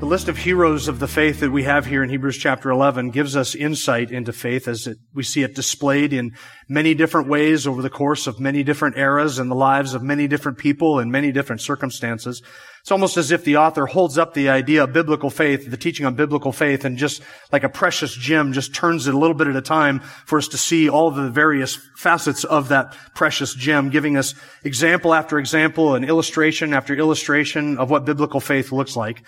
The list of heroes of the faith that we have here in Hebrews chapter 11 gives us insight into faith as it, we see it displayed in many different ways over the course of many different eras and the lives of many different people in many different circumstances. It's almost as if the author holds up the idea of biblical faith, the teaching on biblical faith, and just like a precious gem, just turns it a little bit at a time for us to see all the various facets of that precious gem, giving us example after example and illustration after illustration of what biblical faith looks like.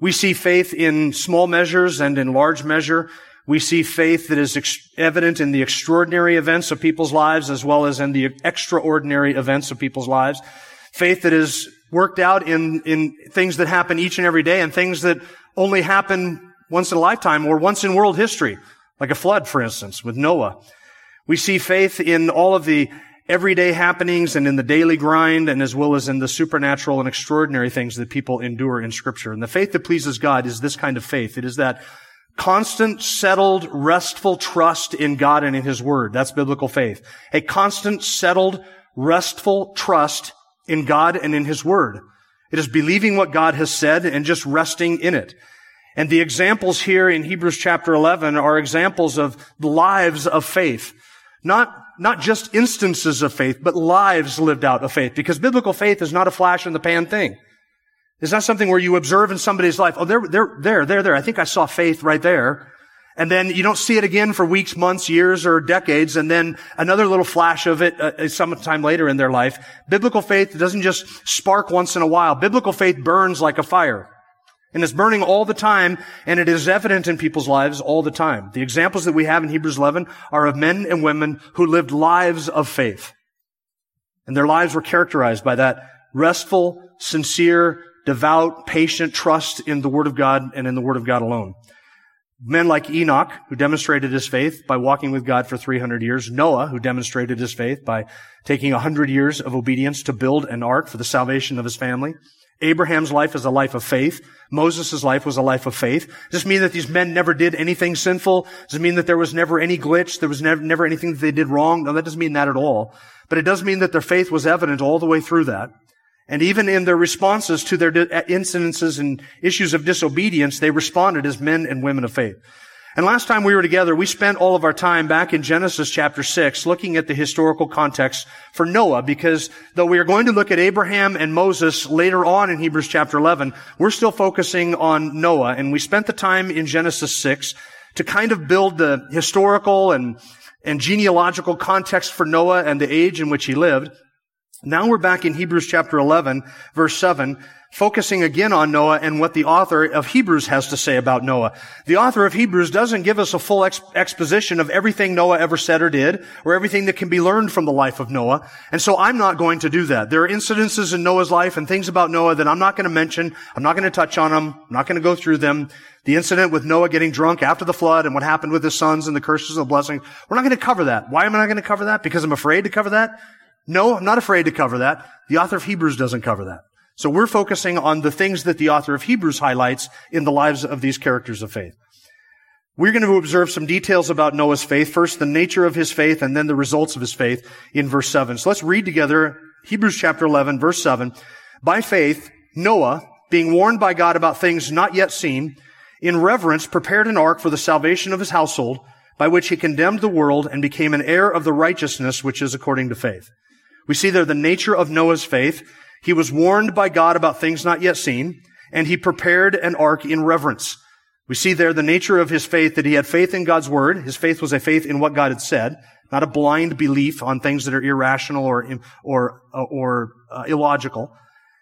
We see faith in small measures and in large measure. We see faith that is ex- evident in the extraordinary events of people's lives as well as in the extraordinary events of people's lives. Faith that is worked out in, in things that happen each and every day and things that only happen once in a lifetime or once in world history, like a flood, for instance, with Noah. We see faith in all of the everyday happenings and in the daily grind and as well as in the supernatural and extraordinary things that people endure in scripture. And the faith that pleases God is this kind of faith. It is that constant, settled, restful trust in God and in His Word. That's biblical faith. A constant, settled, restful trust in God and in His Word. It is believing what God has said and just resting in it. And the examples here in Hebrews chapter 11 are examples of lives of faith. Not not just instances of faith, but lives lived out of faith. Because biblical faith is not a flash in the pan thing. It's not something where you observe in somebody's life. Oh, they're, they're, there, there, there. I think I saw faith right there. And then you don't see it again for weeks, months, years, or decades. And then another little flash of it uh, sometime later in their life. Biblical faith doesn't just spark once in a while. Biblical faith burns like a fire. And it's burning all the time, and it is evident in people's lives all the time. The examples that we have in Hebrews 11 are of men and women who lived lives of faith. And their lives were characterized by that restful, sincere, devout, patient trust in the Word of God and in the Word of God alone. Men like Enoch, who demonstrated his faith by walking with God for 300 years. Noah, who demonstrated his faith by taking 100 years of obedience to build an ark for the salvation of his family. Abraham's life is a life of faith. Moses' life was a life of faith. Does this mean that these men never did anything sinful? Does it mean that there was never any glitch? There was never, never anything that they did wrong? No, that doesn't mean that at all. But it does mean that their faith was evident all the way through that. And even in their responses to their uh, incidences and issues of disobedience, they responded as men and women of faith. And last time we were together, we spent all of our time back in Genesis chapter 6 looking at the historical context for Noah because though we are going to look at Abraham and Moses later on in Hebrews chapter 11, we're still focusing on Noah. And we spent the time in Genesis 6 to kind of build the historical and, and genealogical context for Noah and the age in which he lived. Now we're back in Hebrews chapter 11, verse 7, focusing again on Noah and what the author of Hebrews has to say about Noah. The author of Hebrews doesn't give us a full ex- exposition of everything Noah ever said or did, or everything that can be learned from the life of Noah. And so I'm not going to do that. There are incidences in Noah's life and things about Noah that I'm not going to mention. I'm not going to touch on them. I'm not going to go through them. The incident with Noah getting drunk after the flood and what happened with his sons and the curses and the blessing. We're not going to cover that. Why am I not going to cover that? Because I'm afraid to cover that? No, I'm not afraid to cover that. The author of Hebrews doesn't cover that. So we're focusing on the things that the author of Hebrews highlights in the lives of these characters of faith. We're going to observe some details about Noah's faith. First, the nature of his faith and then the results of his faith in verse 7. So let's read together Hebrews chapter 11, verse 7. By faith, Noah, being warned by God about things not yet seen, in reverence prepared an ark for the salvation of his household, by which he condemned the world and became an heir of the righteousness which is according to faith. We see there the nature of Noah's faith. He was warned by God about things not yet seen, and he prepared an ark in reverence. We see there the nature of his faith that he had faith in God's word. His faith was a faith in what God had said, not a blind belief on things that are irrational or, or, uh, or uh, illogical.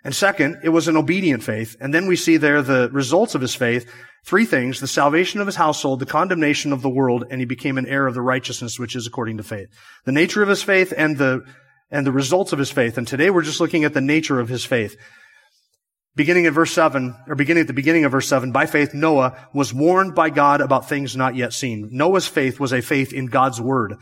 And second, it was an obedient faith. And then we see there the results of his faith. Three things, the salvation of his household, the condemnation of the world, and he became an heir of the righteousness which is according to faith. The nature of his faith and the and the results of his faith. And today we're just looking at the nature of his faith. Beginning at verse 7, or beginning at the beginning of verse 7, by faith Noah was warned by God about things not yet seen. Noah's faith was a faith in God's word.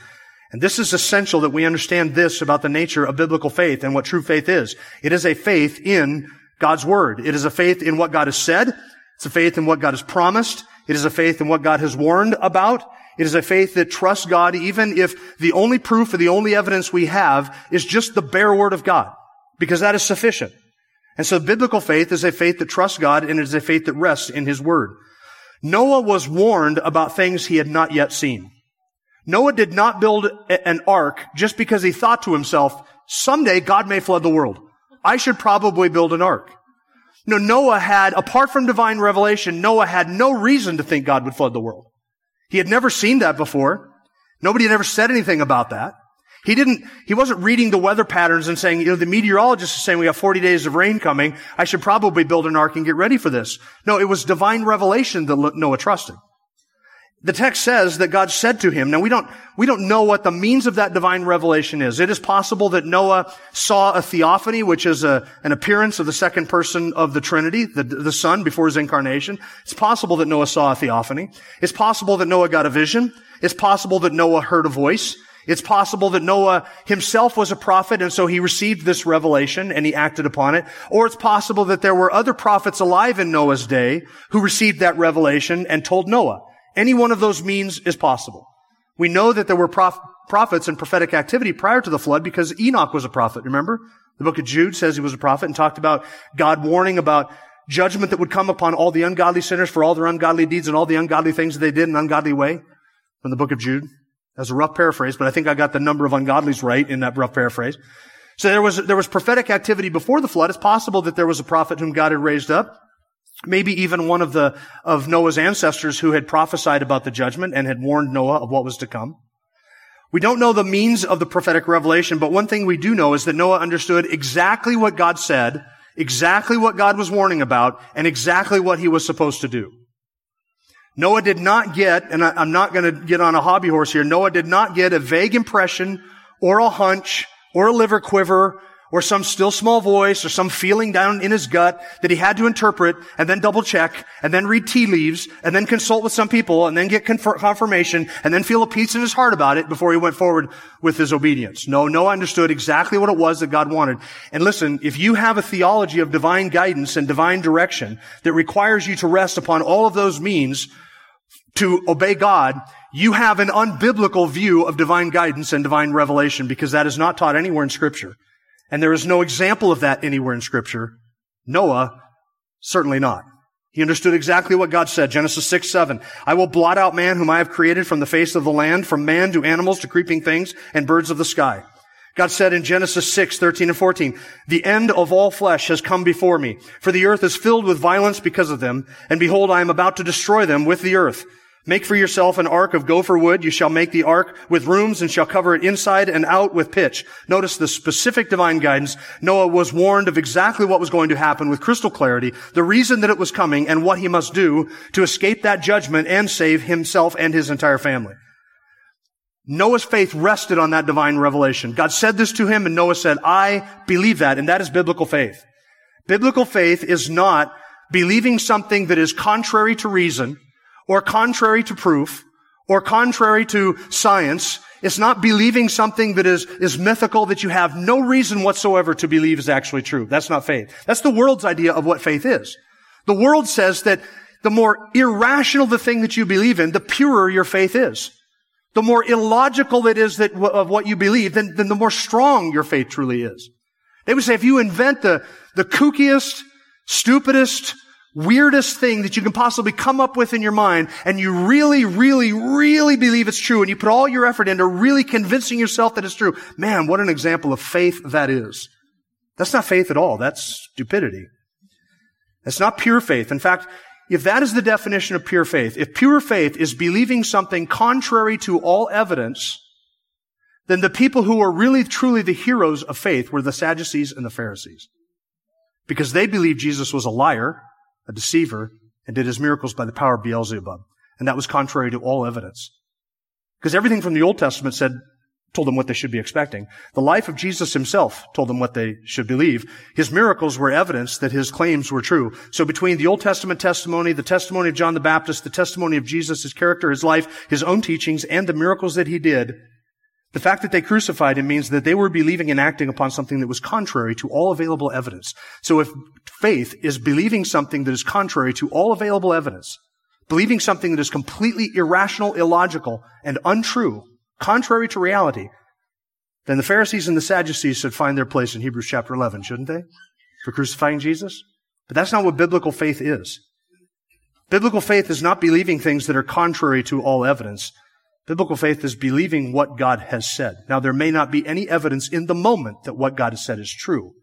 And this is essential that we understand this about the nature of biblical faith and what true faith is. It is a faith in God's word. It is a faith in what God has said. It's a faith in what God has promised. It is a faith in what God has warned about. It is a faith that trusts God even if the only proof or the only evidence we have is just the bare word of God. Because that is sufficient. And so biblical faith is a faith that trusts God and it is a faith that rests in His word. Noah was warned about things he had not yet seen. Noah did not build an ark just because he thought to himself, someday God may flood the world. I should probably build an ark. No, Noah had, apart from divine revelation, Noah had no reason to think God would flood the world. He had never seen that before. Nobody had ever said anything about that. He didn't, he wasn't reading the weather patterns and saying, you know, the meteorologist is saying we have 40 days of rain coming. I should probably build an ark and get ready for this. No, it was divine revelation that Noah trusted. The text says that God said to him, now we don't, we don't know what the means of that divine revelation is. It is possible that Noah saw a theophany, which is a, an appearance of the second person of the Trinity, the, the Son before his incarnation. It's possible that Noah saw a theophany. It's possible that Noah got a vision. It's possible that Noah heard a voice. It's possible that Noah himself was a prophet and so he received this revelation and he acted upon it. Or it's possible that there were other prophets alive in Noah's day who received that revelation and told Noah. Any one of those means is possible. We know that there were prof- prophets and prophetic activity prior to the flood because Enoch was a prophet, remember? The book of Jude says he was a prophet and talked about God warning about judgment that would come upon all the ungodly sinners for all their ungodly deeds and all the ungodly things that they did in an ungodly way from the book of Jude. That's a rough paraphrase, but I think I got the number of ungodlies right in that rough paraphrase. So there was, there was prophetic activity before the flood. It's possible that there was a prophet whom God had raised up maybe even one of the, of Noah's ancestors who had prophesied about the judgment and had warned Noah of what was to come. We don't know the means of the prophetic revelation, but one thing we do know is that Noah understood exactly what God said, exactly what God was warning about, and exactly what he was supposed to do. Noah did not get, and I'm not going to get on a hobby horse here, Noah did not get a vague impression or a hunch or a liver quiver or some still small voice or some feeling down in his gut that he had to interpret and then double check and then read tea leaves and then consult with some people and then get confirmation and then feel a peace in his heart about it before he went forward with his obedience. No, Noah understood exactly what it was that God wanted. And listen, if you have a theology of divine guidance and divine direction that requires you to rest upon all of those means to obey God, you have an unbiblical view of divine guidance and divine revelation because that is not taught anywhere in scripture. And there is no example of that anywhere in scripture. Noah, certainly not. He understood exactly what God said. Genesis 6, 7. I will blot out man whom I have created from the face of the land, from man to animals to creeping things and birds of the sky. God said in Genesis 6, 13 and 14, the end of all flesh has come before me, for the earth is filled with violence because of them, and behold, I am about to destroy them with the earth. Make for yourself an ark of gopher wood. You shall make the ark with rooms and shall cover it inside and out with pitch. Notice the specific divine guidance. Noah was warned of exactly what was going to happen with crystal clarity, the reason that it was coming and what he must do to escape that judgment and save himself and his entire family. Noah's faith rested on that divine revelation. God said this to him and Noah said, I believe that. And that is biblical faith. Biblical faith is not believing something that is contrary to reason or contrary to proof or contrary to science. It's not believing something that is, is mythical that you have no reason whatsoever to believe is actually true. That's not faith. That's the world's idea of what faith is. The world says that the more irrational the thing that you believe in, the purer your faith is. The more illogical it is that, of what you believe, then, then the more strong your faith truly is. They would say if you invent the, the kookiest, stupidest, weirdest thing that you can possibly come up with in your mind and you really, really, really believe it's true and you put all your effort into really convincing yourself that it's true, man, what an example of faith that is. That's not faith at all. That's stupidity. That's not pure faith. In fact, if that is the definition of pure faith, if pure faith is believing something contrary to all evidence, then the people who are really truly the heroes of faith were the Sadducees and the Pharisees. Because they believed Jesus was a liar a deceiver, and did his miracles by the power of Beelzebub. And that was contrary to all evidence. Because everything from the Old Testament said told them what they should be expecting. The life of Jesus himself told them what they should believe. His miracles were evidence that his claims were true. So between the Old Testament testimony, the testimony of John the Baptist, the testimony of Jesus, his character, his life, his own teachings, and the miracles that he did, the fact that they crucified him means that they were believing and acting upon something that was contrary to all available evidence. So if faith is believing something that is contrary to all available evidence, believing something that is completely irrational, illogical, and untrue, contrary to reality, then the Pharisees and the Sadducees should find their place in Hebrews chapter 11, shouldn't they? For crucifying Jesus? But that's not what biblical faith is. Biblical faith is not believing things that are contrary to all evidence. Biblical faith is believing what God has said. Now, there may not be any evidence in the moment that what God has said is true.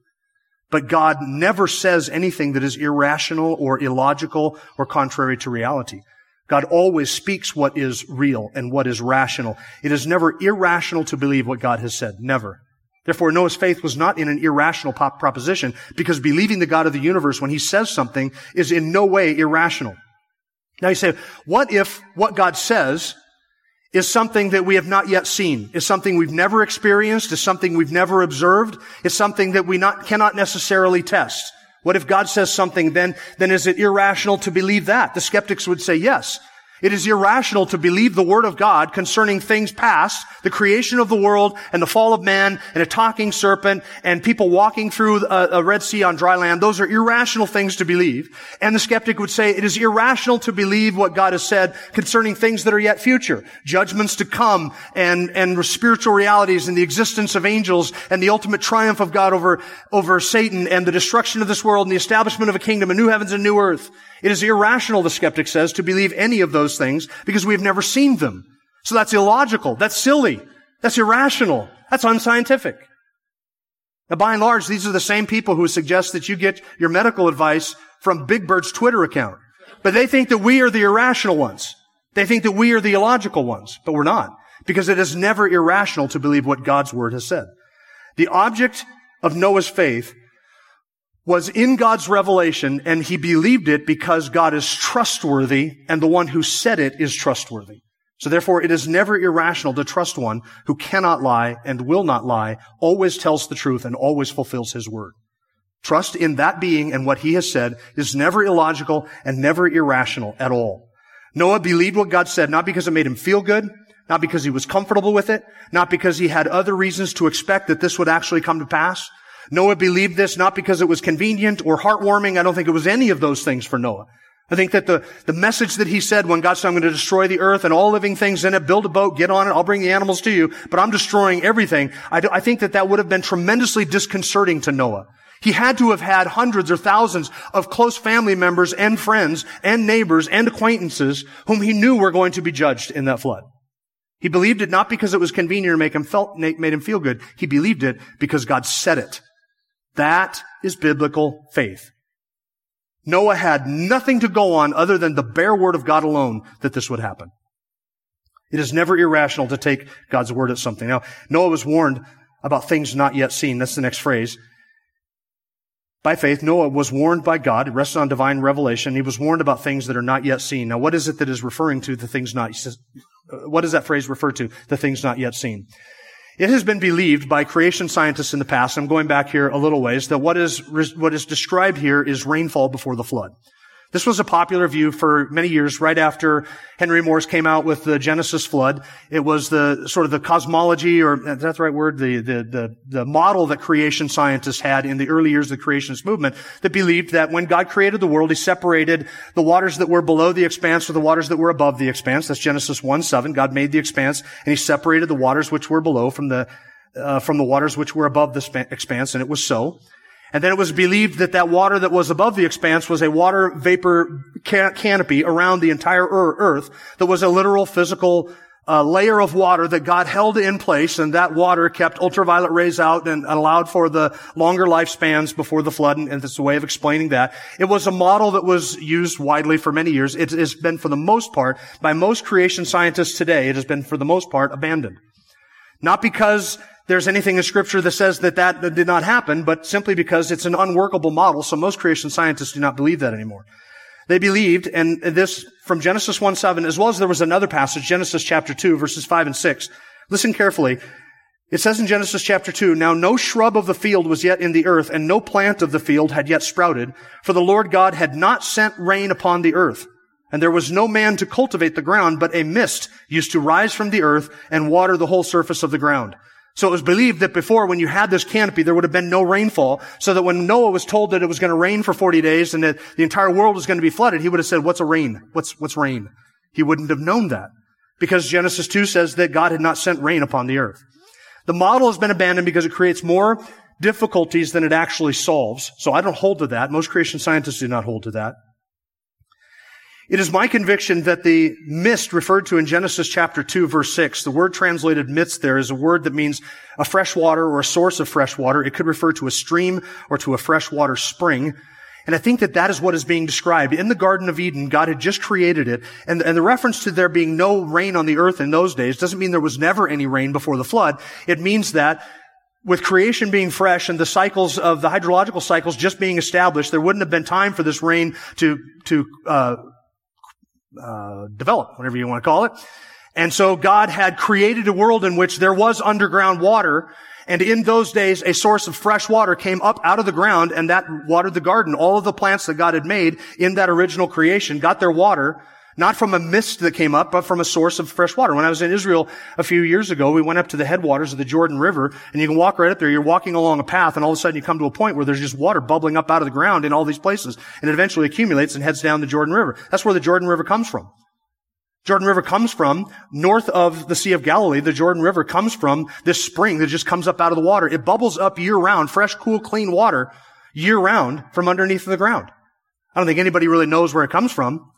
But God never says anything that is irrational or illogical or contrary to reality. God always speaks what is real and what is rational. It is never irrational to believe what God has said. Never. Therefore, Noah's faith was not in an irrational proposition because believing the God of the universe when he says something is in no way irrational. Now you say, what if what God says is something that we have not yet seen, is something we've never experienced, is something we've never observed, is something that we not, cannot necessarily test. What if God says something, then, then is it irrational to believe that? The skeptics would say yes. It is irrational to believe the word of God concerning things past, the creation of the world and the fall of man and a talking serpent and people walking through a, a, Red Sea on dry land. Those are irrational things to believe. And the skeptic would say it is irrational to believe what God has said concerning things that are yet future, judgments to come and, and spiritual realities and the existence of angels and the ultimate triumph of God over, over Satan and the destruction of this world and the establishment of a kingdom, a new heavens and new earth. It is irrational, the skeptic says, to believe any of those things because we've never seen them. So that's illogical. That's silly. That's irrational. That's unscientific. Now, by and large, these are the same people who suggest that you get your medical advice from Big Bird's Twitter account. But they think that we are the irrational ones. They think that we are the illogical ones, but we're not. Because it is never irrational to believe what God's word has said. The object of Noah's faith was in God's revelation and he believed it because God is trustworthy and the one who said it is trustworthy. So therefore it is never irrational to trust one who cannot lie and will not lie, always tells the truth and always fulfills his word. Trust in that being and what he has said is never illogical and never irrational at all. Noah believed what God said not because it made him feel good, not because he was comfortable with it, not because he had other reasons to expect that this would actually come to pass, Noah believed this not because it was convenient or heartwarming. I don't think it was any of those things for Noah. I think that the, the message that he said when God said, I'm going to destroy the earth and all living things in it, build a boat, get on it, I'll bring the animals to you, but I'm destroying everything. I, do, I think that that would have been tremendously disconcerting to Noah. He had to have had hundreds or thousands of close family members and friends and neighbors and acquaintances whom he knew were going to be judged in that flood. He believed it not because it was convenient or make him felt, made him feel good. He believed it because God said it. That is biblical faith. Noah had nothing to go on other than the bare word of God alone that this would happen. It is never irrational to take God's word at something. Now, Noah was warned about things not yet seen. That's the next phrase. By faith, Noah was warned by God. It rested on divine revelation. He was warned about things that are not yet seen. Now, what is it that is referring to the things not, uh, what does that phrase refer to? The things not yet seen. It has been believed by creation scientists in the past, I'm going back here a little ways, that what is, what is described here is rainfall before the flood. This was a popular view for many years right after Henry Morris came out with the Genesis flood. It was the sort of the cosmology, or is that the right word? The, the, the, the model that creation scientists had in the early years of the creationist movement that believed that when God created the world, He separated the waters that were below the expanse from the waters that were above the expanse. That's Genesis 1 7. God made the expanse and He separated the waters which were below from the, uh, from the waters which were above the expanse, and it was so. And then it was believed that that water that was above the expanse was a water vapor canopy around the entire earth that was a literal physical uh, layer of water that God held in place, and that water kept ultraviolet rays out and allowed for the longer lifespans before the flood, and, and it's a way of explaining that. It was a model that was used widely for many years. It has been, for the most part, by most creation scientists today, it has been, for the most part, abandoned. Not because there's anything in scripture that says that that did not happen, but simply because it's an unworkable model, so most creation scientists do not believe that anymore. They believed, and this from Genesis 1 7, as well as there was another passage, Genesis chapter 2, verses 5 and 6. Listen carefully. It says in Genesis chapter 2, Now no shrub of the field was yet in the earth, and no plant of the field had yet sprouted, for the Lord God had not sent rain upon the earth. And there was no man to cultivate the ground, but a mist used to rise from the earth and water the whole surface of the ground. So it was believed that before, when you had this canopy, there would have been no rainfall, so that when Noah was told that it was going to rain for 40 days and that the entire world was going to be flooded, he would have said, what's a rain? What's, what's rain? He wouldn't have known that. Because Genesis 2 says that God had not sent rain upon the earth. The model has been abandoned because it creates more difficulties than it actually solves. So I don't hold to that. Most creation scientists do not hold to that. It is my conviction that the mist referred to in Genesis chapter 2 verse 6, the word translated mist there is a word that means a fresh water or a source of fresh water. It could refer to a stream or to a freshwater spring. And I think that that is what is being described. In the Garden of Eden, God had just created it. And, and, the reference to there being no rain on the earth in those days doesn't mean there was never any rain before the flood. It means that with creation being fresh and the cycles of the hydrological cycles just being established, there wouldn't have been time for this rain to, to, uh, uh, develop, whatever you want to call it. And so God had created a world in which there was underground water and in those days, a source of fresh water came up out of the ground and that watered the garden. All of the plants that God had made in that original creation got their water not from a mist that came up, but from a source of fresh water. When I was in Israel a few years ago, we went up to the headwaters of the Jordan River, and you can walk right up there. You're walking along a path, and all of a sudden you come to a point where there's just water bubbling up out of the ground in all these places, and it eventually accumulates and heads down the Jordan River. That's where the Jordan River comes from. Jordan River comes from north of the Sea of Galilee. The Jordan River comes from this spring that just comes up out of the water. It bubbles up year round, fresh, cool, clean water year round from underneath the ground. I don't think anybody really knows where it comes from,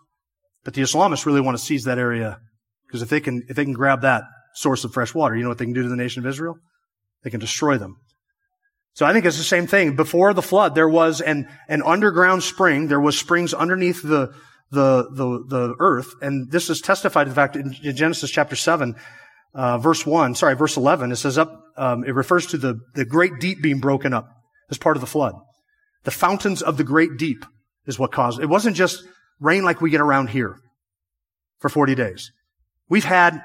but the Islamists really want to seize that area because if they can, if they can grab that source of fresh water, you know what they can do to the nation of Israel? They can destroy them. So I think it's the same thing. Before the flood, there was an, an underground spring. There was springs underneath the, the, the, the earth. And this is testified to the fact in, Genesis chapter 7, uh, verse 1, sorry, verse 11, it says up, um, it refers to the, the great deep being broken up as part of the flood. The fountains of the great deep is what caused, it wasn't just rain like we get around here for 40 days. We've had,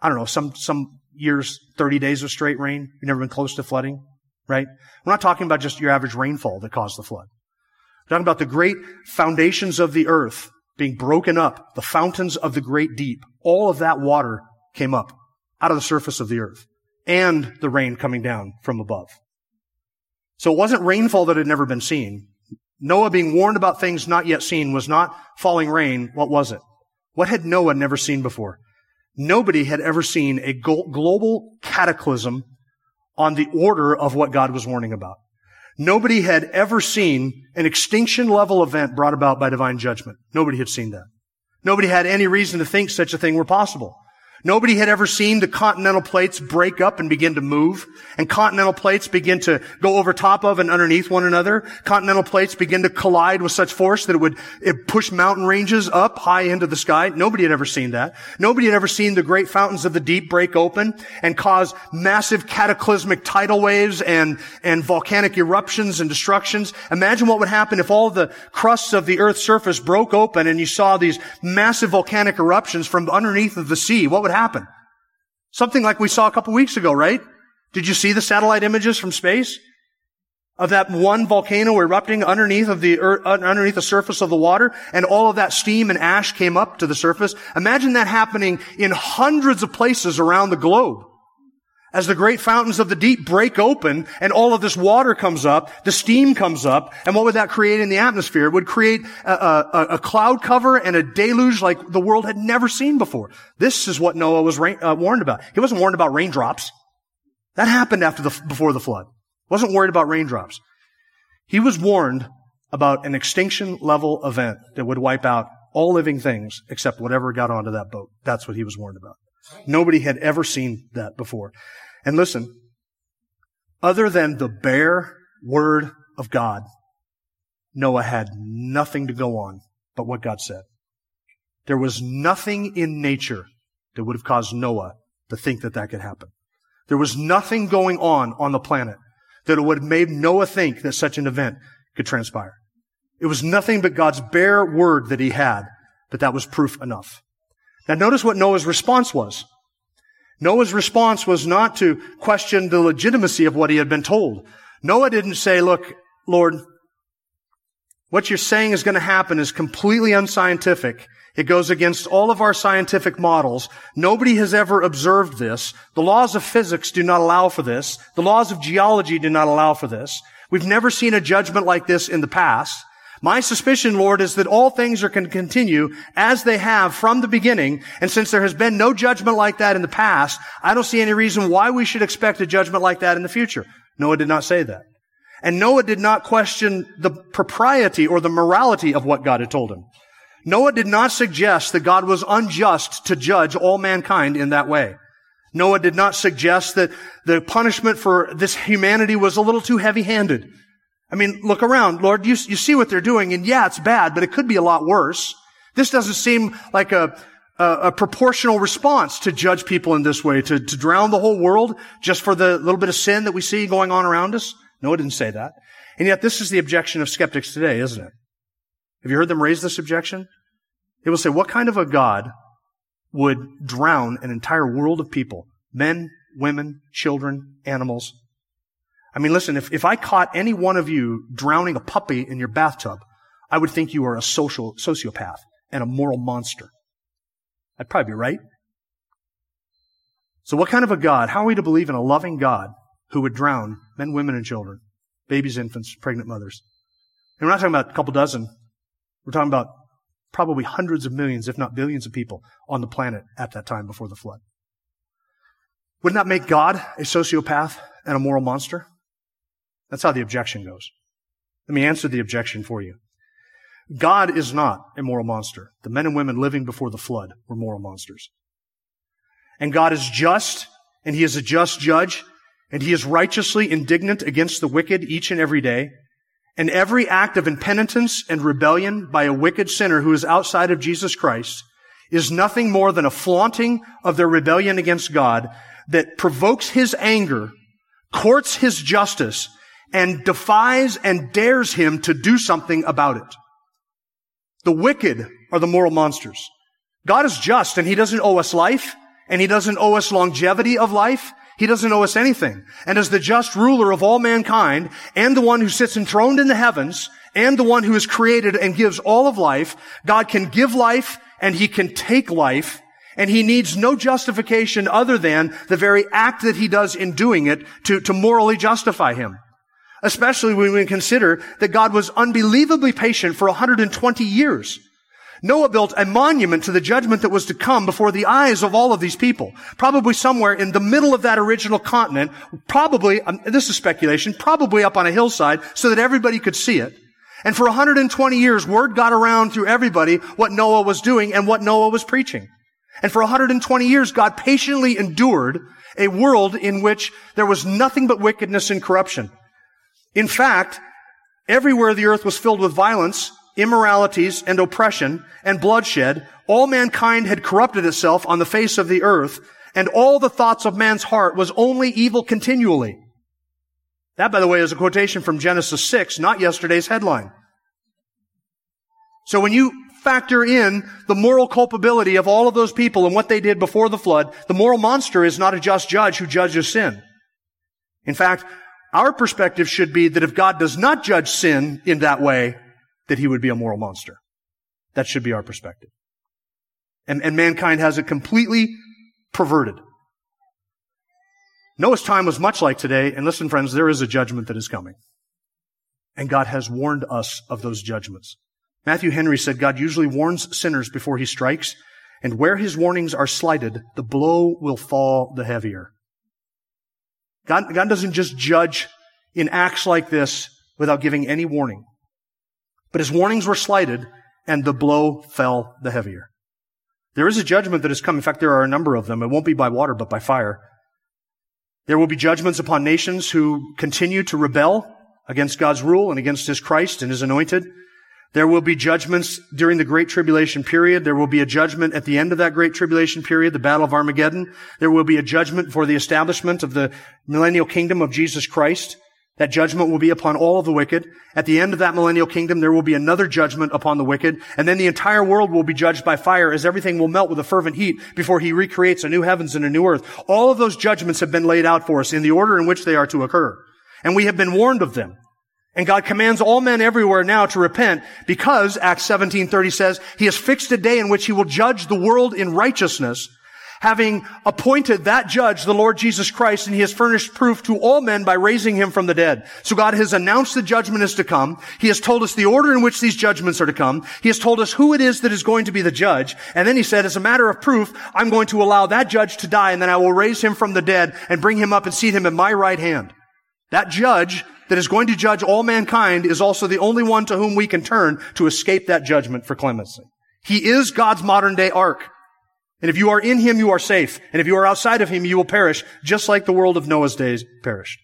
I don't know, some, some years, 30 days of straight rain. We've never been close to flooding, right? We're not talking about just your average rainfall that caused the flood. We're talking about the great foundations of the earth being broken up, the fountains of the great deep. All of that water came up out of the surface of the earth and the rain coming down from above. So it wasn't rainfall that had never been seen. Noah being warned about things not yet seen was not falling rain. What was it? What had Noah never seen before? Nobody had ever seen a global cataclysm on the order of what God was warning about. Nobody had ever seen an extinction level event brought about by divine judgment. Nobody had seen that. Nobody had any reason to think such a thing were possible. Nobody had ever seen the continental plates break up and begin to move, and continental plates begin to go over top of and underneath one another. Continental plates begin to collide with such force that it would it push mountain ranges up high into the sky. Nobody had ever seen that. Nobody had ever seen the great fountains of the deep break open and cause massive cataclysmic tidal waves and, and volcanic eruptions and destructions. Imagine what would happen if all the crusts of the earth's surface broke open and you saw these massive volcanic eruptions from underneath of the sea. What would happen? Something like we saw a couple weeks ago, right? Did you see the satellite images from space? Of that one volcano erupting underneath of the earth, uh, underneath the surface of the water, and all of that steam and ash came up to the surface. Imagine that happening in hundreds of places around the globe. As the great fountains of the deep break open and all of this water comes up, the steam comes up, and what would that create in the atmosphere? It would create a, a, a cloud cover and a deluge like the world had never seen before. This is what Noah was rain, uh, warned about. He wasn't warned about raindrops. That happened after the, before the flood. Wasn't worried about raindrops. He was warned about an extinction level event that would wipe out all living things except whatever got onto that boat. That's what he was warned about. Nobody had ever seen that before. And listen, other than the bare word of God, Noah had nothing to go on but what God said. There was nothing in nature that would have caused Noah to think that that could happen. There was nothing going on on the planet that would have made Noah think that such an event could transpire. It was nothing but God's bare word that he had that that was proof enough. Now notice what Noah's response was. Noah's response was not to question the legitimacy of what he had been told. Noah didn't say, look, Lord, what you're saying is going to happen is completely unscientific. It goes against all of our scientific models. Nobody has ever observed this. The laws of physics do not allow for this. The laws of geology do not allow for this. We've never seen a judgment like this in the past. My suspicion, Lord, is that all things are going to continue as they have from the beginning. And since there has been no judgment like that in the past, I don't see any reason why we should expect a judgment like that in the future. Noah did not say that. And Noah did not question the propriety or the morality of what God had told him. Noah did not suggest that God was unjust to judge all mankind in that way. Noah did not suggest that the punishment for this humanity was a little too heavy-handed. I mean, look around, Lord, you, you see what they're doing, and yeah, it's bad, but it could be a lot worse. This doesn't seem like a, a, a proportional response to judge people in this way, to, to drown the whole world just for the little bit of sin that we see going on around us. No, it didn't say that. And yet this is the objection of skeptics today, isn't it? Have you heard them raise this objection? They will say, what kind of a God would drown an entire world of people? Men, women, children, animals. I mean, listen, if, if I caught any one of you drowning a puppy in your bathtub, I would think you are a social sociopath and a moral monster. I'd probably be right. So what kind of a God? How are we to believe in a loving God who would drown men, women, and children, babies, infants, pregnant mothers. And we're not talking about a couple dozen. We're talking about probably hundreds of millions, if not billions of people on the planet at that time before the flood. Wouldn't that make God a sociopath and a moral monster? That's how the objection goes. Let me answer the objection for you. God is not a moral monster. The men and women living before the flood were moral monsters. And God is just, and He is a just judge, and he is righteously indignant against the wicked each and every day. And every act of impenitence and rebellion by a wicked sinner who is outside of Jesus Christ is nothing more than a flaunting of their rebellion against God that provokes his anger, courts his justice, and defies and dares him to do something about it. The wicked are the moral monsters. God is just and he doesn't owe us life and he doesn't owe us longevity of life he doesn't owe us anything. And as the just ruler of all mankind and the one who sits enthroned in the heavens and the one who is created and gives all of life, God can give life and he can take life and he needs no justification other than the very act that he does in doing it to, to morally justify him. Especially when we consider that God was unbelievably patient for 120 years. Noah built a monument to the judgment that was to come before the eyes of all of these people. Probably somewhere in the middle of that original continent, probably, um, this is speculation, probably up on a hillside so that everybody could see it. And for 120 years, word got around through everybody what Noah was doing and what Noah was preaching. And for 120 years, God patiently endured a world in which there was nothing but wickedness and corruption. In fact, everywhere the earth was filled with violence, immoralities and oppression and bloodshed, all mankind had corrupted itself on the face of the earth, and all the thoughts of man's heart was only evil continually. That, by the way, is a quotation from Genesis 6, not yesterday's headline. So when you factor in the moral culpability of all of those people and what they did before the flood, the moral monster is not a just judge who judges sin. In fact, our perspective should be that if God does not judge sin in that way, that he would be a moral monster. That should be our perspective. And, and mankind has it completely perverted. Noah's time was much like today, and listen, friends, there is a judgment that is coming. And God has warned us of those judgments. Matthew Henry said God usually warns sinners before he strikes, and where his warnings are slighted, the blow will fall the heavier. God, God doesn't just judge in acts like this without giving any warning. But his warnings were slighted and the blow fell the heavier. There is a judgment that has come. In fact, there are a number of them. It won't be by water, but by fire. There will be judgments upon nations who continue to rebel against God's rule and against His Christ and His anointed. There will be judgments during the Great Tribulation period. There will be a judgment at the end of that Great Tribulation period, the Battle of Armageddon. There will be a judgment for the establishment of the millennial kingdom of Jesus Christ. That judgment will be upon all of the wicked. At the end of that millennial kingdom, there will be another judgment upon the wicked. And then the entire world will be judged by fire as everything will melt with a fervent heat before he recreates a new heavens and a new earth. All of those judgments have been laid out for us in the order in which they are to occur. And we have been warned of them. And God commands all men everywhere now to repent because, Acts 17.30 says, He has fixed a day in which He will judge the world in righteousness having appointed that judge, the Lord Jesus Christ, and he has furnished proof to all men by raising him from the dead. So God has announced the judgment is to come. He has told us the order in which these judgments are to come. He has told us who it is that is going to be the judge. And then he said, as a matter of proof, I'm going to allow that judge to die, and then I will raise him from the dead and bring him up and seat him at my right hand. That judge that is going to judge all mankind is also the only one to whom we can turn to escape that judgment for clemency. He is God's modern day ark. And if you are in him, you are safe. And if you are outside of him, you will perish, just like the world of Noah's days perished.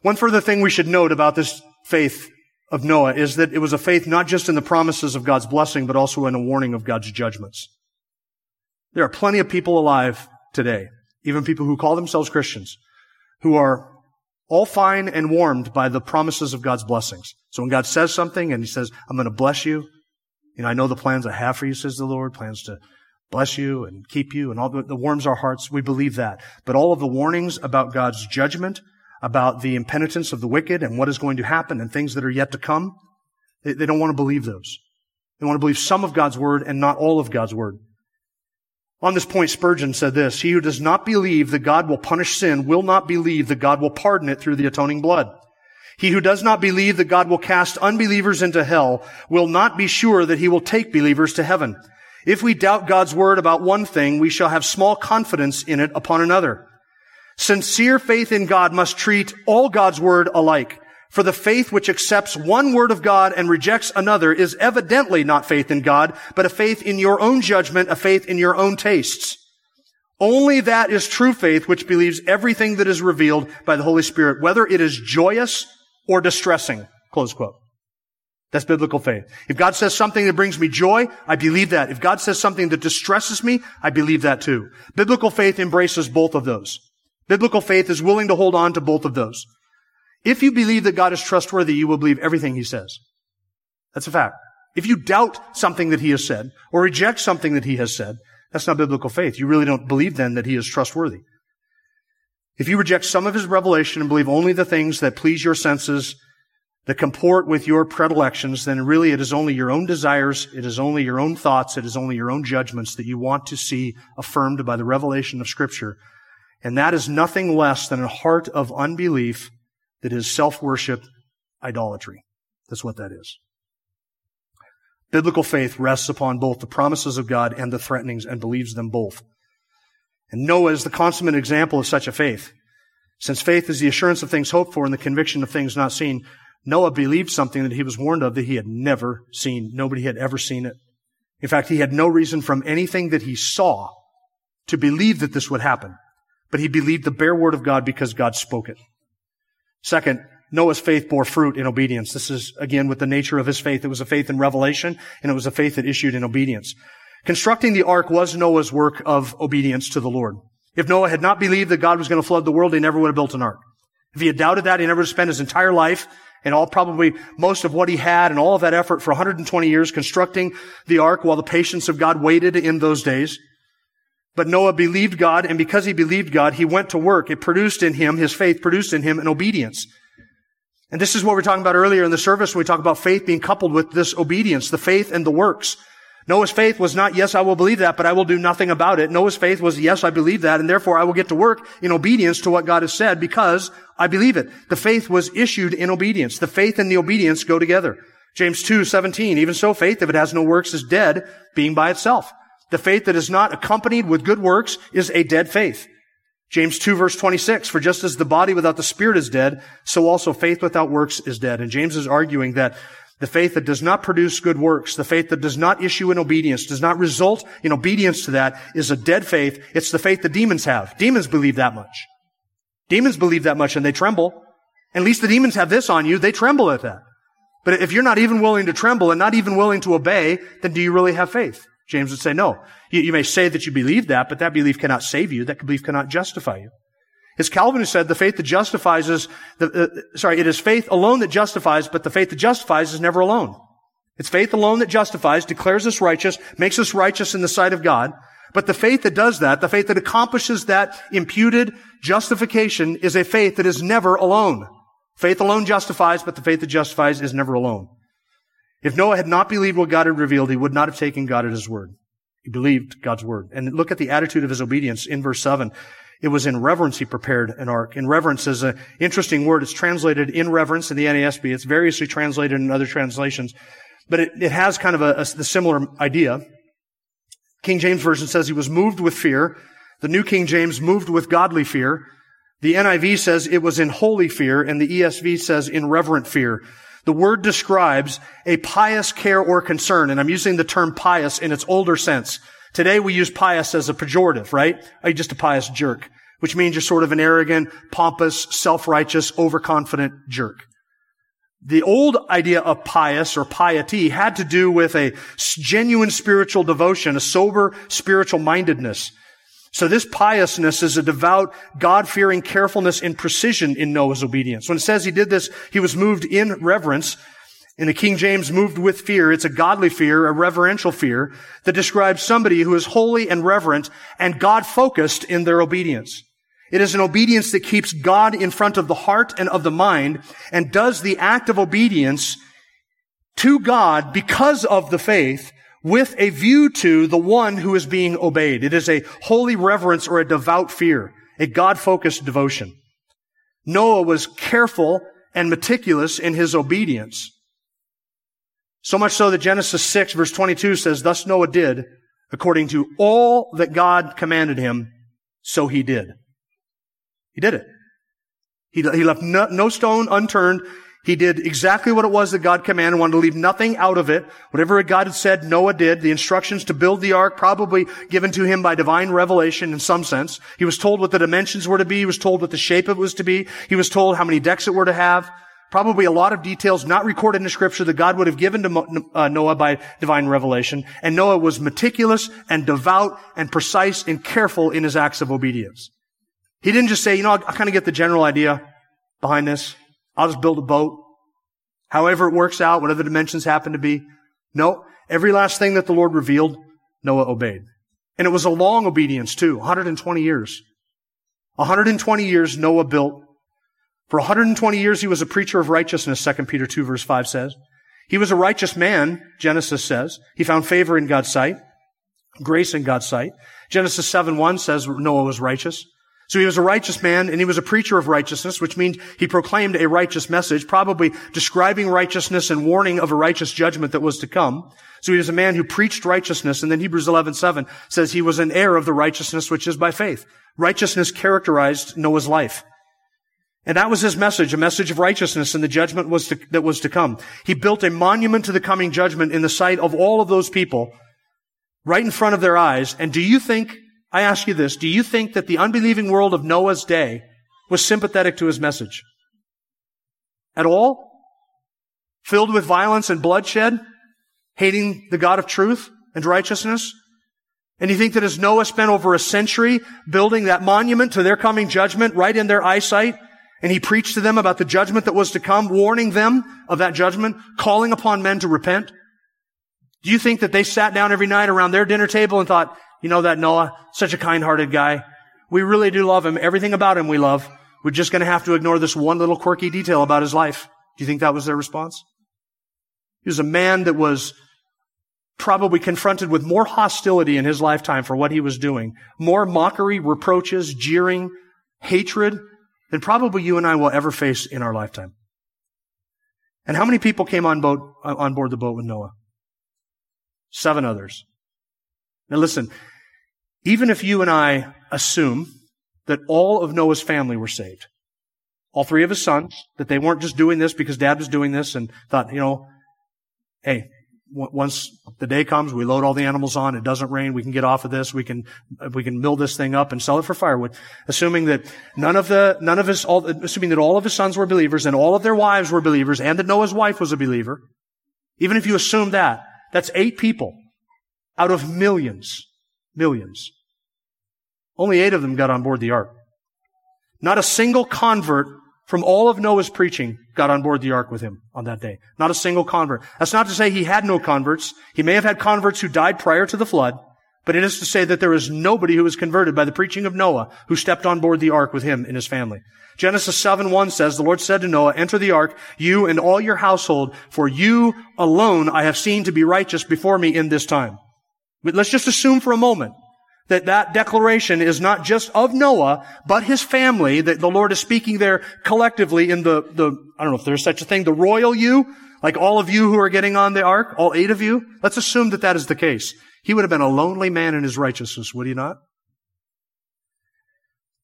One further thing we should note about this faith of Noah is that it was a faith not just in the promises of God's blessing, but also in a warning of God's judgments. There are plenty of people alive today, even people who call themselves Christians, who are all fine and warmed by the promises of God's blessings. So when God says something and he says, I'm going to bless you, you know, I know the plans I have for you, says the Lord, plans to bless you and keep you and all the warms our hearts. We believe that. But all of the warnings about God's judgment, about the impenitence of the wicked and what is going to happen and things that are yet to come, they, they don't want to believe those. They want to believe some of God's word and not all of God's word. On this point, Spurgeon said this, He who does not believe that God will punish sin will not believe that God will pardon it through the atoning blood. He who does not believe that God will cast unbelievers into hell will not be sure that he will take believers to heaven. If we doubt God's word about one thing, we shall have small confidence in it upon another. Sincere faith in God must treat all God's word alike. For the faith which accepts one word of God and rejects another is evidently not faith in God, but a faith in your own judgment, a faith in your own tastes. Only that is true faith which believes everything that is revealed by the Holy Spirit, whether it is joyous or distressing. Close quote. That's biblical faith. If God says something that brings me joy, I believe that. If God says something that distresses me, I believe that too. Biblical faith embraces both of those. Biblical faith is willing to hold on to both of those. If you believe that God is trustworthy, you will believe everything he says. That's a fact. If you doubt something that he has said or reject something that he has said, that's not biblical faith. You really don't believe then that he is trustworthy. If you reject some of his revelation and believe only the things that please your senses that comport with your predilections, then really it is only your own desires, it is only your own thoughts, it is only your own judgments that you want to see affirmed by the revelation of Scripture. And that is nothing less than a heart of unbelief that is self-worship idolatry. That's what that is. Biblical faith rests upon both the promises of God and the threatenings and believes them both. And Noah is the consummate example of such a faith. Since faith is the assurance of things hoped for and the conviction of things not seen, Noah believed something that he was warned of that he had never seen. Nobody had ever seen it. In fact, he had no reason from anything that he saw to believe that this would happen. But he believed the bare word of God because God spoke it. Second, Noah's faith bore fruit in obedience. This is again with the nature of his faith. It was a faith in revelation and it was a faith that issued in obedience. Constructing the ark was Noah's work of obedience to the Lord. If Noah had not believed that God was going to flood the world, he never would have built an ark. If he had doubted that, he never would have spent his entire life and all probably most of what he had and all of that effort for 120 years constructing the ark while the patience of God waited in those days. But Noah believed God, and because he believed God, he went to work. It produced in him, his faith produced in him an obedience. And this is what we are talking about earlier in the service when we talk about faith being coupled with this obedience, the faith and the works. Noah's faith was not, yes, I will believe that, but I will do nothing about it. Noah's faith was, yes, I believe that, and therefore I will get to work in obedience to what God has said because I believe it. The faith was issued in obedience. The faith and the obedience go together. James 2, 17, even so faith, if it has no works, is dead, being by itself. The faith that is not accompanied with good works is a dead faith. James 2 verse 26, for just as the body without the spirit is dead, so also faith without works is dead. And James is arguing that the faith that does not produce good works, the faith that does not issue in obedience, does not result in obedience to that, is a dead faith. It's the faith the demons have. Demons believe that much. Demons believe that much and they tremble. At least the demons have this on you. They tremble at that. But if you're not even willing to tremble and not even willing to obey, then do you really have faith? James would say, no. You, you may say that you believe that, but that belief cannot save you. That belief cannot justify you. It's Calvin who said the faith that justifies is, the, uh, sorry, it is faith alone that justifies, but the faith that justifies is never alone. It's faith alone that justifies, declares us righteous, makes us righteous in the sight of God. But the faith that does that, the faith that accomplishes that imputed justification is a faith that is never alone. Faith alone justifies, but the faith that justifies is never alone. If Noah had not believed what God had revealed, he would not have taken God at his word. He believed God's word. And look at the attitude of his obedience in verse 7. It was in reverence he prepared an ark. In reverence is an interesting word. It's translated in reverence in the NASB. It's variously translated in other translations. But it, it has kind of a, a, a similar idea. King James Version says he was moved with fear. The New King James moved with godly fear. The NIV says it was in holy fear, and the ESV says in reverent fear. The word describes a pious care or concern, and I'm using the term pious in its older sense. Today we use pious as a pejorative, right? Oh, Are you just a pious jerk? Which means you're sort of an arrogant, pompous, self-righteous, overconfident jerk. The old idea of pious or piety had to do with a genuine spiritual devotion, a sober spiritual mindedness. So this piousness is a devout, God-fearing carefulness and precision in Noah's obedience. When it says he did this, he was moved in reverence. In the King James, moved with fear. It's a godly fear, a reverential fear that describes somebody who is holy and reverent and God focused in their obedience. It is an obedience that keeps God in front of the heart and of the mind and does the act of obedience to God because of the faith with a view to the one who is being obeyed. It is a holy reverence or a devout fear, a God-focused devotion. Noah was careful and meticulous in his obedience. So much so that Genesis 6 verse 22 says, Thus Noah did according to all that God commanded him, so he did. He did it. He, he left no, no stone unturned. He did exactly what it was that God commanded, wanted to leave nothing out of it. Whatever God had said, Noah did. The instructions to build the ark, probably given to him by divine revelation in some sense. He was told what the dimensions were to be. He was told what the shape it was to be. He was told how many decks it were to have. Probably a lot of details not recorded in scripture that God would have given to uh, Noah by divine revelation. And Noah was meticulous and devout and precise and careful in his acts of obedience. He didn't just say, you know, I kind of get the general idea behind this. I'll just build a boat. However it works out, whatever the dimensions happen to be. No, every last thing that the Lord revealed, Noah obeyed. And it was a long obedience too, 120 years. 120 years Noah built. For 120 years he was a preacher of righteousness, 2 Peter 2 verse 5 says. He was a righteous man, Genesis says. He found favor in God's sight, grace in God's sight. Genesis 7 1 says Noah was righteous. So he was a righteous man and he was a preacher of righteousness, which means he proclaimed a righteous message, probably describing righteousness and warning of a righteous judgment that was to come. So he was a man who preached righteousness. And then Hebrews 11:7 says he was an heir of the righteousness which is by faith. Righteousness characterized Noah's life. And that was his message, a message of righteousness and the judgment was to, that was to come. He built a monument to the coming judgment in the sight of all of those people right in front of their eyes. And do you think I ask you this. Do you think that the unbelieving world of Noah's day was sympathetic to his message? At all? Filled with violence and bloodshed? Hating the God of truth and righteousness? And you think that as Noah spent over a century building that monument to their coming judgment right in their eyesight, and he preached to them about the judgment that was to come, warning them of that judgment, calling upon men to repent? Do you think that they sat down every night around their dinner table and thought, you know that Noah, such a kind-hearted guy. We really do love him. Everything about him we love. We're just going to have to ignore this one little quirky detail about his life. Do you think that was their response? He was a man that was probably confronted with more hostility in his lifetime for what he was doing, more mockery, reproaches, jeering, hatred than probably you and I will ever face in our lifetime. And how many people came on boat, on board the boat with Noah? Seven others. Now listen, even if you and I assume that all of Noah's family were saved, all three of his sons, that they weren't just doing this because dad was doing this and thought, you know, hey, once the day comes, we load all the animals on, it doesn't rain, we can get off of this, we can, we can mill this thing up and sell it for firewood. Assuming that none of the, none of his, all, assuming that all of his sons were believers and all of their wives were believers and that Noah's wife was a believer, even if you assume that, that's eight people out of millions, millions. Only eight of them got on board the ark. Not a single convert from all of Noah's preaching got on board the ark with him on that day. Not a single convert. That's not to say he had no converts. He may have had converts who died prior to the flood, but it is to say that there is nobody who was converted by the preaching of Noah who stepped on board the ark with him and his family. Genesis 7 1 says, The Lord said to Noah, Enter the ark, you and all your household, for you alone I have seen to be righteous before me in this time. But let's just assume for a moment that that declaration is not just of Noah, but his family, that the Lord is speaking there collectively in the, the, I don't know if there's such a thing, the royal you, like all of you who are getting on the ark, all eight of you. Let's assume that that is the case. He would have been a lonely man in his righteousness, would he not?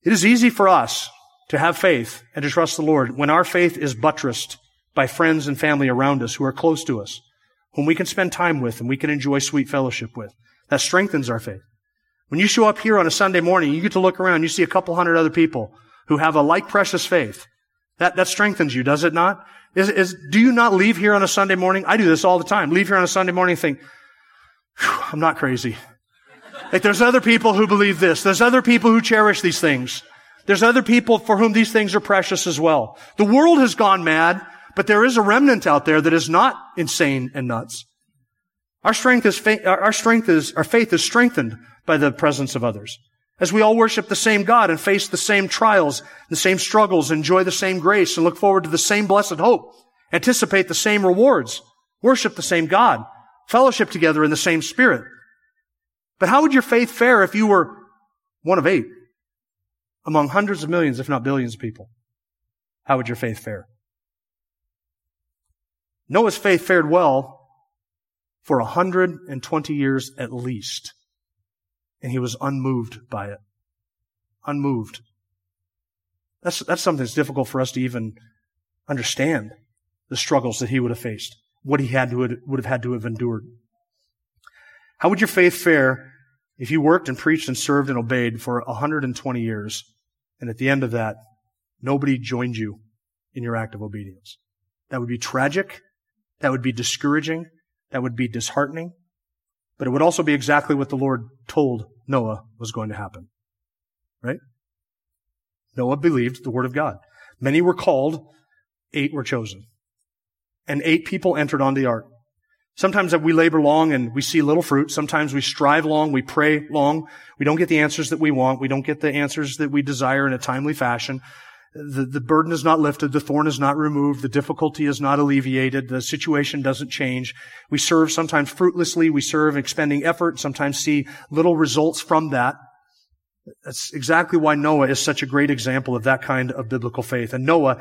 It is easy for us to have faith and to trust the Lord when our faith is buttressed by friends and family around us who are close to us, whom we can spend time with and we can enjoy sweet fellowship with. That strengthens our faith. When you show up here on a Sunday morning, you get to look around, you see a couple hundred other people who have a like precious faith. That, that strengthens you, does it not? Is, is, do you not leave here on a Sunday morning? I do this all the time. Leave here on a Sunday morning and think, I'm not crazy. Like there's other people who believe this. There's other people who cherish these things. There's other people for whom these things are precious as well. The world has gone mad, but there is a remnant out there that is not insane and nuts. Our strength is, our strength is, our faith is strengthened by the presence of others. As we all worship the same God and face the same trials, the same struggles, enjoy the same grace, and look forward to the same blessed hope, anticipate the same rewards, worship the same God, fellowship together in the same spirit. But how would your faith fare if you were one of eight among hundreds of millions, if not billions of people? How would your faith fare? Noah's faith fared well for 120 years at least and he was unmoved by it. Unmoved. That's, that's something that's difficult for us to even understand the struggles that he would have faced, what he had to, would have had to have endured. How would your faith fare if you worked and preached and served and obeyed for 120 years, and at the end of that, nobody joined you in your act of obedience? That would be tragic. That would be discouraging. That would be disheartening. But it would also be exactly what the Lord told Noah was going to happen. Right? Noah believed the word of God. Many were called, eight were chosen. And eight people entered on the ark. Sometimes we labor long and we see little fruit. Sometimes we strive long, we pray long. We don't get the answers that we want. We don't get the answers that we desire in a timely fashion. The, the burden is not lifted. The thorn is not removed. The difficulty is not alleviated. The situation doesn't change. We serve sometimes fruitlessly. We serve expending effort, sometimes see little results from that. That's exactly why Noah is such a great example of that kind of biblical faith. And Noah,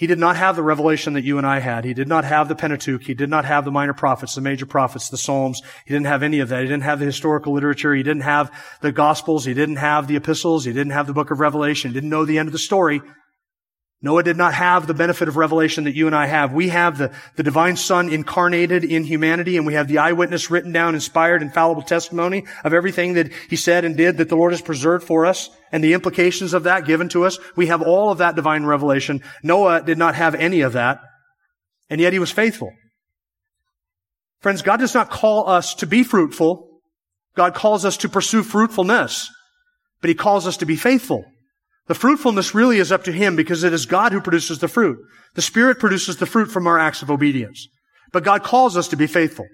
he did not have the revelation that you and I had. He did not have the Pentateuch. He did not have the minor prophets, the major prophets, the Psalms. He didn't have any of that. He didn't have the historical literature. He didn't have the Gospels. He didn't have the epistles. He didn't have the book of Revelation. He didn't know the end of the story. Noah did not have the benefit of revelation that you and I have. We have the, the divine son incarnated in humanity and we have the eyewitness written down, inspired, infallible testimony of everything that he said and did that the Lord has preserved for us and the implications of that given to us. We have all of that divine revelation. Noah did not have any of that and yet he was faithful. Friends, God does not call us to be fruitful. God calls us to pursue fruitfulness, but he calls us to be faithful. The fruitfulness really is up to Him because it is God who produces the fruit. The Spirit produces the fruit from our acts of obedience. But God calls us to be faithful.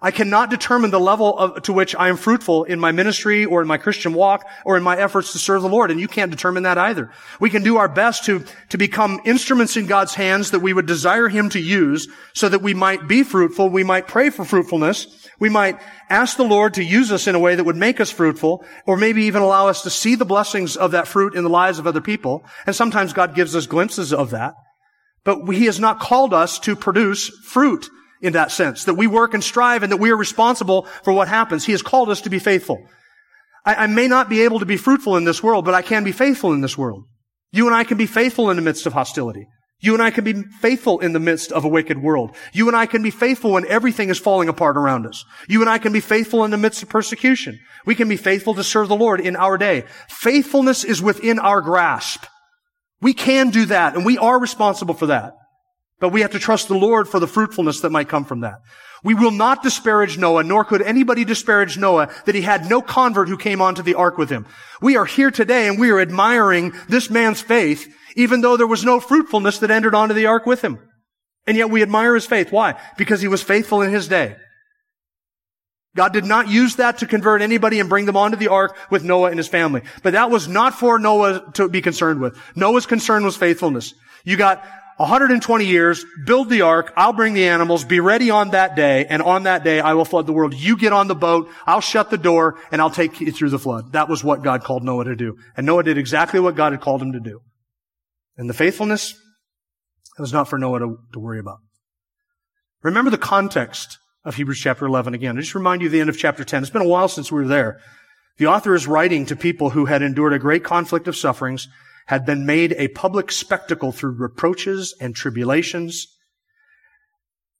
I cannot determine the level of, to which I am fruitful in my ministry or in my Christian walk or in my efforts to serve the Lord. And you can't determine that either. We can do our best to, to become instruments in God's hands that we would desire Him to use so that we might be fruitful. We might pray for fruitfulness. We might ask the Lord to use us in a way that would make us fruitful, or maybe even allow us to see the blessings of that fruit in the lives of other people. And sometimes God gives us glimpses of that. But He has not called us to produce fruit in that sense, that we work and strive and that we are responsible for what happens. He has called us to be faithful. I, I may not be able to be fruitful in this world, but I can be faithful in this world. You and I can be faithful in the midst of hostility. You and I can be faithful in the midst of a wicked world. You and I can be faithful when everything is falling apart around us. You and I can be faithful in the midst of persecution. We can be faithful to serve the Lord in our day. Faithfulness is within our grasp. We can do that and we are responsible for that. But we have to trust the Lord for the fruitfulness that might come from that. We will not disparage Noah, nor could anybody disparage Noah that he had no convert who came onto the ark with him. We are here today and we are admiring this man's faith, even though there was no fruitfulness that entered onto the ark with him. And yet we admire his faith. Why? Because he was faithful in his day. God did not use that to convert anybody and bring them onto the ark with Noah and his family. But that was not for Noah to be concerned with. Noah's concern was faithfulness. You got 120 years, build the ark, I'll bring the animals, be ready on that day, and on that day I will flood the world. You get on the boat, I'll shut the door, and I'll take you through the flood. That was what God called Noah to do. And Noah did exactly what God had called him to do. And the faithfulness, it was not for Noah to, to worry about. Remember the context of Hebrews chapter 11 again. I just remind you of the end of chapter 10. It's been a while since we were there. The author is writing to people who had endured a great conflict of sufferings, had been made a public spectacle through reproaches and tribulations,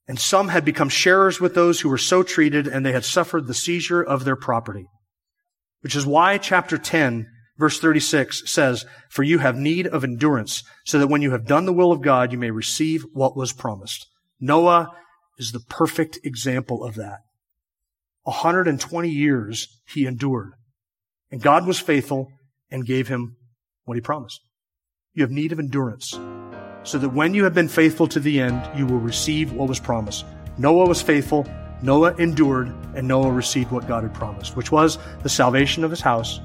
and some had become sharers with those who were so treated, and they had suffered the seizure of their property. Which is why chapter 10, verse 36 says, For you have need of endurance, so that when you have done the will of God, you may receive what was promised. Noah is the perfect example of that. 120 years he endured. And God was faithful and gave him what he promised. You have need of endurance so that when you have been faithful to the end, you will receive what was promised. Noah was faithful, Noah endured, and Noah received what God had promised, which was the salvation of his house,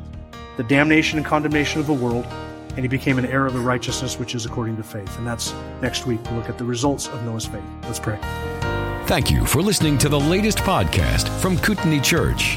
the damnation and condemnation of the world, and he became an heir of the righteousness which is according to faith. And that's next week. We'll look at the results of Noah's faith. Let's pray. Thank you for listening to the latest podcast from Kootenai Church.